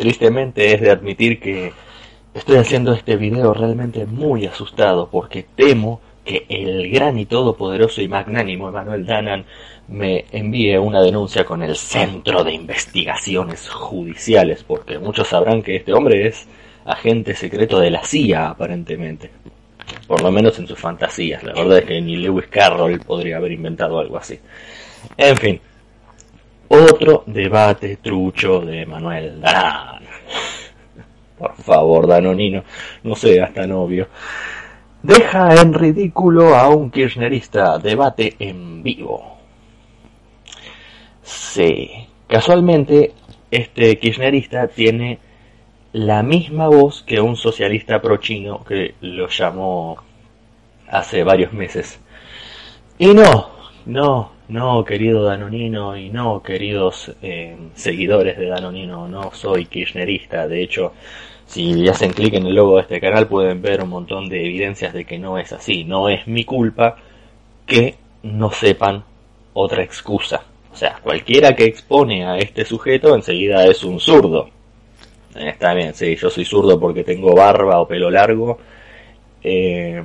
Tristemente es de admitir que estoy haciendo este video realmente muy asustado porque temo que el gran y todopoderoso y magnánimo Emanuel Danan me envíe una denuncia con el Centro de Investigaciones Judiciales, porque muchos sabrán que este hombre es agente secreto de la CIA, aparentemente. Por lo menos en sus fantasías. La verdad es que ni Lewis Carroll podría haber inventado algo así. En fin. Otro debate trucho de Manuel Dan. Por favor, Danonino. No seas tan obvio. Deja en ridículo a un kirchnerista. Debate en vivo. Sí. Casualmente, este kirchnerista tiene la misma voz que un socialista pro-chino que lo llamó hace varios meses. Y no, no, no, querido Danonino, y no, queridos eh, seguidores de Danonino, no soy kirchnerista. De hecho, si hacen clic en el logo de este canal pueden ver un montón de evidencias de que no es así. No es mi culpa que no sepan otra excusa. O sea, cualquiera que expone a este sujeto enseguida es un zurdo. Está bien, sí, yo soy zurdo porque tengo barba o pelo largo eh,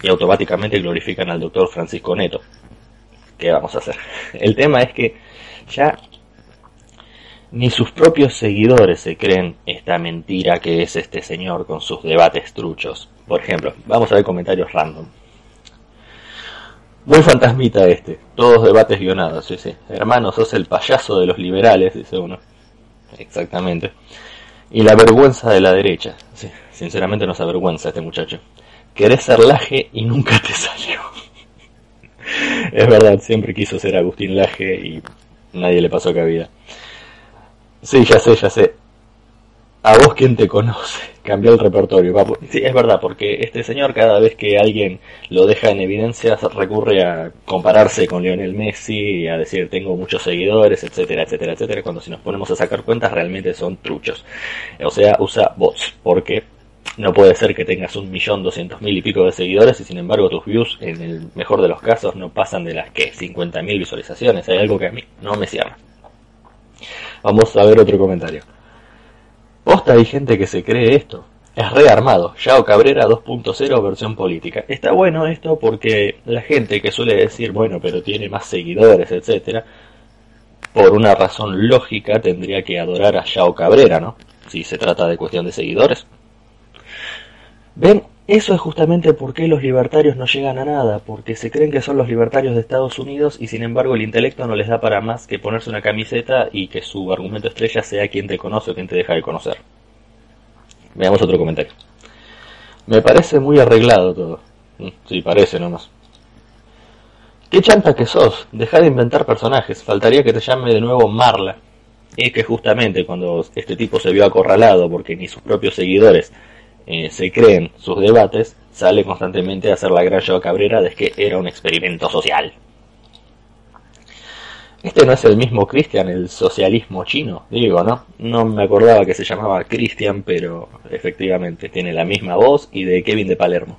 y automáticamente glorifican al doctor Francisco Neto. ¿Qué vamos a hacer? El tema es que ya ni sus propios seguidores se creen esta mentira que es este señor con sus debates truchos. Por ejemplo, vamos a ver comentarios random. Muy fantasmita este, todos debates guionados, sí, sí. Hermano, sos el payaso de los liberales, dice uno. Exactamente. Y la vergüenza de la derecha. Sí, sinceramente nos avergüenza este muchacho. Querés ser Laje y nunca te salió. Es verdad, siempre quiso ser Agustín Laje y nadie le pasó cabida. Sí, ya sé, ya sé. A vos quien te conoce, cambió el repertorio. Sí, es verdad, porque este señor cada vez que alguien lo deja en evidencia recurre a compararse con Lionel Messi, a decir tengo muchos seguidores, etcétera, etcétera, etcétera, cuando si nos ponemos a sacar cuentas realmente son truchos. O sea, usa bots, porque no puede ser que tengas un millón doscientos mil y pico de seguidores y sin embargo tus views en el mejor de los casos no pasan de las que 50 mil visualizaciones. Hay algo que a mí no me cierra. Vamos a ver otro comentario. Posta hay gente que se cree esto. Es rearmado. Yao Cabrera 2.0 versión política. Está bueno esto porque la gente que suele decir, bueno, pero tiene más seguidores, etcétera, por una razón lógica tendría que adorar a Yao Cabrera, ¿no? Si se trata de cuestión de seguidores. Ven, eso es justamente por qué los libertarios no llegan a nada, porque se creen que son los libertarios de Estados Unidos y sin embargo el intelecto no les da para más que ponerse una camiseta y que su argumento estrella sea quien te conoce o quien te deja de conocer. Veamos otro comentario. Me parece muy arreglado todo. Mm, sí, parece nomás. ¿Qué chanta que sos? Deja de inventar personajes. Faltaría que te llame de nuevo Marla. Es que justamente cuando este tipo se vio acorralado porque ni sus propios seguidores eh, se creen sus debates, sale constantemente a hacer la gran Joa Cabrera de que era un experimento social. Este no es el mismo Christian, el socialismo chino, digo, ¿no? No me acordaba que se llamaba Christian, pero efectivamente tiene la misma voz y de Kevin de Palermo.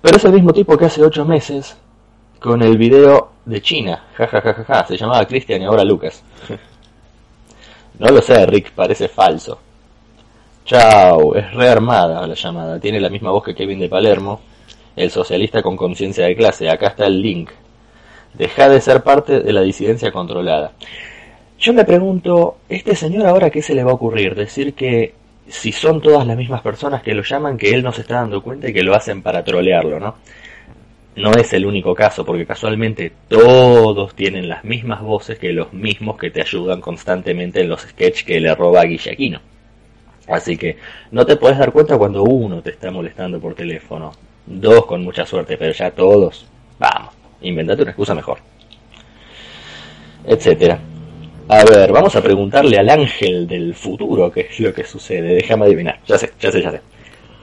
Pero es el mismo tipo que hace ocho meses con el video de China, jajajaja, se llamaba Christian y ahora Lucas. no lo sé, Rick, parece falso. Chao, es rearmada la llamada. Tiene la misma voz que Kevin de Palermo, el socialista con conciencia de clase. Acá está el link. Deja de ser parte de la disidencia controlada. Yo me pregunto, ¿este señor ahora qué se le va a ocurrir? Decir que si son todas las mismas personas que lo llaman, que él no se está dando cuenta y que lo hacen para trolearlo, ¿no? No es el único caso, porque casualmente todos tienen las mismas voces que los mismos que te ayudan constantemente en los sketches que le roba a Guillaquino. Así que no te puedes dar cuenta cuando uno te está molestando por teléfono. Dos con mucha suerte, pero ya todos. Vamos, inventate una excusa mejor. Etcétera. A ver, vamos a preguntarle al ángel del futuro qué es lo que sucede. Déjame adivinar. Ya sé, ya sé, ya sé.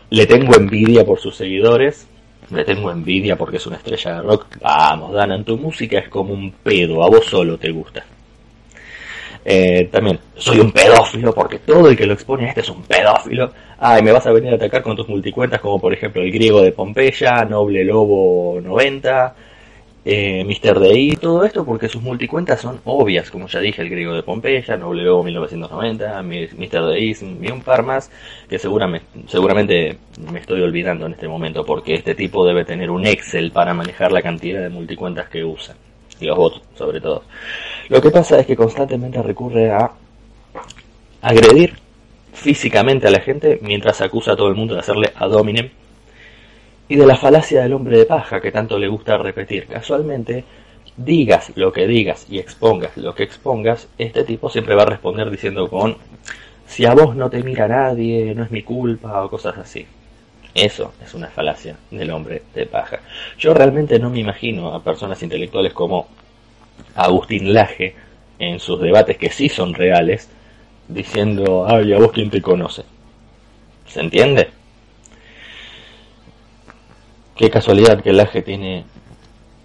Le tengo envidia por sus seguidores. Le tengo envidia porque es una estrella de rock. Vamos, Dana, tu música es como un pedo. A vos solo te gusta. Eh, también, soy un pedófilo porque todo el que lo expone a este es un pedófilo. Ay, me vas a venir a atacar con tus multicuentas como por ejemplo el griego de Pompeya, Noble Lobo 90 eh, Mr. DI todo esto porque sus multicuentas son obvias, como ya dije, el griego de Pompeya, W 1990, Mr. DI y un par más que seguramente, seguramente me estoy olvidando en este momento porque este tipo debe tener un Excel para manejar la cantidad de multicuentas que usa y los bots sobre todo. Lo que pasa es que constantemente recurre a agredir físicamente a la gente mientras acusa a todo el mundo de hacerle ad hominem y de la falacia del hombre de paja que tanto le gusta repetir. Casualmente, digas lo que digas y expongas lo que expongas, este tipo siempre va a responder diciendo con si a vos no te mira nadie, no es mi culpa o cosas así. Eso es una falacia del hombre de paja. Yo realmente no me imagino a personas intelectuales como Agustín Laje en sus debates que sí son reales, diciendo, ay, a vos quién te conoce. ¿Se entiende? Qué casualidad que Laje tiene,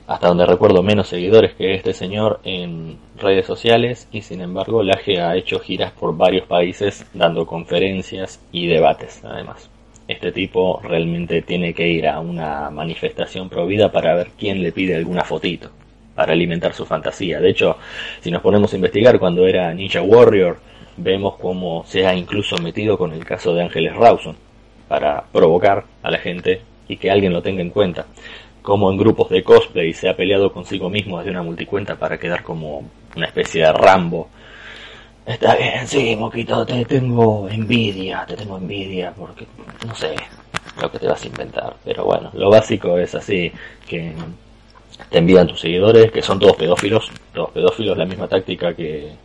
hasta donde recuerdo, menos seguidores que este señor en redes sociales y sin embargo Laje ha hecho giras por varios países dando conferencias y debates además. Este tipo realmente tiene que ir a una manifestación prohibida para ver quién le pide alguna fotito, para alimentar su fantasía. De hecho, si nos ponemos a investigar cuando era Ninja Warrior, vemos cómo se ha incluso metido con el caso de Ángeles Rawson, para provocar a la gente y que alguien lo tenga en cuenta. Como en grupos de cosplay se ha peleado consigo mismo desde una multicuenta para quedar como una especie de Rambo. Está bien, sí, Moquito, te tengo envidia, te tengo envidia, porque no sé lo que te vas a inventar. Pero bueno, lo básico es así, que te envían tus seguidores, que son todos pedófilos, todos pedófilos, la misma táctica que,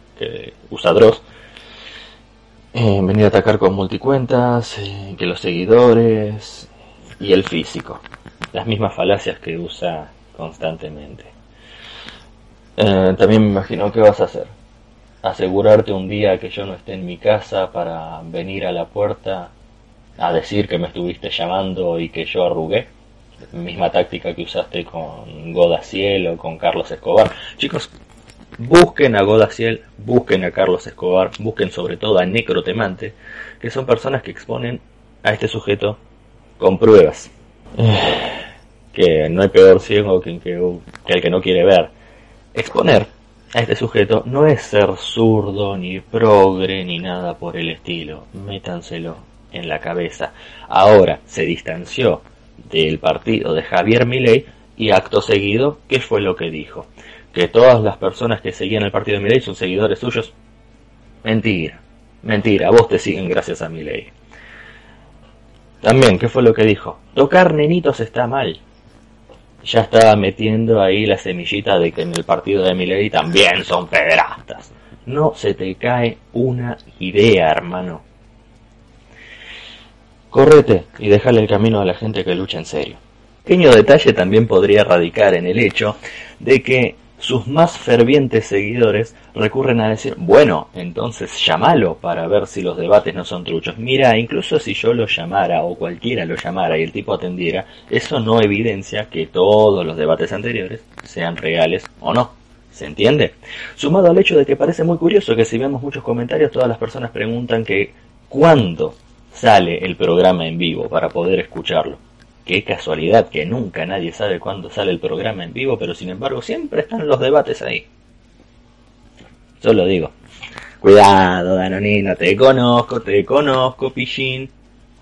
usa Dross. Eh, venir a atacar con multicuentas, eh, que los seguidores, y el físico. Las mismas falacias que usa constantemente. Eh, también me imagino qué vas a hacer. Asegurarte un día que yo no esté en mi casa para venir a la puerta a decir que me estuviste llamando y que yo arrugué. Misma táctica que usaste con Godaciel o con Carlos Escobar. Chicos, busquen a Godaciel, busquen a Carlos Escobar, busquen sobre todo a Necrotemante, que son personas que exponen a este sujeto con pruebas. que no hay peor ciego que, el que no quiere ver. Exponer a este sujeto no es ser zurdo, ni progre, ni nada por el estilo. Métanselo en la cabeza. Ahora se distanció del partido de Javier Milei y acto seguido, ¿qué fue lo que dijo? Que todas las personas que seguían el partido de Milei son seguidores suyos. Mentira, mentira, vos te siguen gracias a Milei. También, ¿qué fue lo que dijo? Tocar nenitos está mal. Ya estaba metiendo ahí la semillita de que en el partido de Miley también son pederastas. No se te cae una idea, hermano. Correte y déjale el camino a la gente que lucha en serio. Pequeño detalle también podría radicar en el hecho de que sus más fervientes seguidores recurren a decir, bueno, entonces llámalo para ver si los debates no son truchos. Mira, incluso si yo lo llamara o cualquiera lo llamara y el tipo atendiera, eso no evidencia que todos los debates anteriores sean reales o no. ¿Se entiende? Sumado al hecho de que parece muy curioso que si vemos muchos comentarios todas las personas preguntan que ¿cuándo sale el programa en vivo para poder escucharlo? Qué casualidad que nunca nadie sabe cuándo sale el programa en vivo, pero sin embargo siempre están los debates ahí. Yo lo digo. Cuidado, Danonino, te conozco, te conozco, Pichín.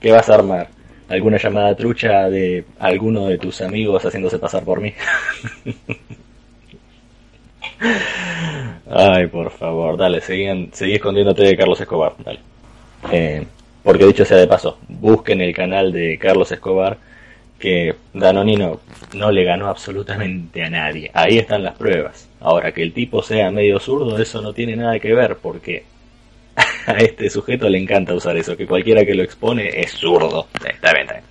¿Qué vas a armar? ¿Alguna llamada trucha de alguno de tus amigos haciéndose pasar por mí? Ay, por favor, dale, seguí, seguí escondiéndote de Carlos Escobar, dale. Eh, porque dicho sea de paso, busquen el canal de Carlos Escobar que Danonino no le ganó absolutamente a nadie. Ahí están las pruebas. Ahora, que el tipo sea medio zurdo, eso no tiene nada que ver, porque a este sujeto le encanta usar eso, que cualquiera que lo expone es zurdo. Está bien, está bien.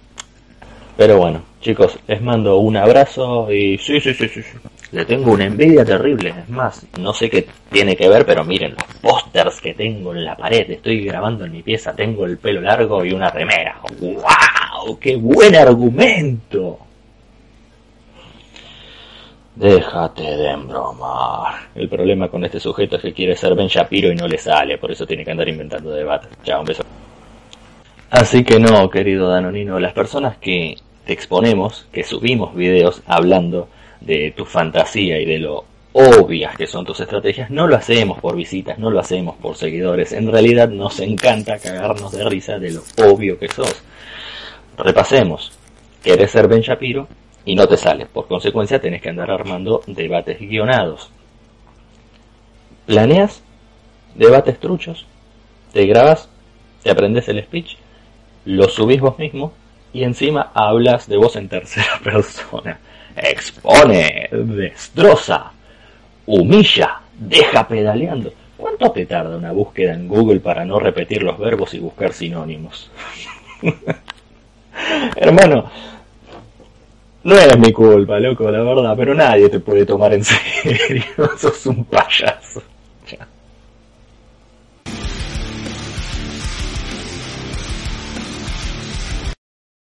Pero bueno, chicos, les mando un abrazo y sí, sí, sí, sí. Le tengo una envidia terrible. Es más, no sé qué tiene que ver, pero miren los pósters que tengo en la pared. Estoy grabando en mi pieza, tengo el pelo largo y una remera. ¡Wow! ¡Qué buen argumento! Déjate de embromar. El problema con este sujeto es que quiere ser Ben Shapiro y no le sale, por eso tiene que andar inventando debates. Chao, un beso. Así que no, querido Danonino, las personas que te exponemos, que subimos videos hablando de tu fantasía y de lo obvias que son tus estrategias, no lo hacemos por visitas, no lo hacemos por seguidores. En realidad nos encanta cagarnos de risa de lo obvio que sos. Repasemos. Querés ser Ben Shapiro y no te sale. Por consecuencia tenés que andar armando debates guionados. Planeas debates truchos, te grabas, te aprendes el speech, lo subís vos mismo y encima hablas de vos en tercera persona. Expone, destroza, humilla, deja pedaleando. ¿Cuánto te tarda una búsqueda en Google para no repetir los verbos y buscar sinónimos? Hermano, no es mi culpa, loco, la verdad, pero nadie te puede tomar en serio. Sos un payaso.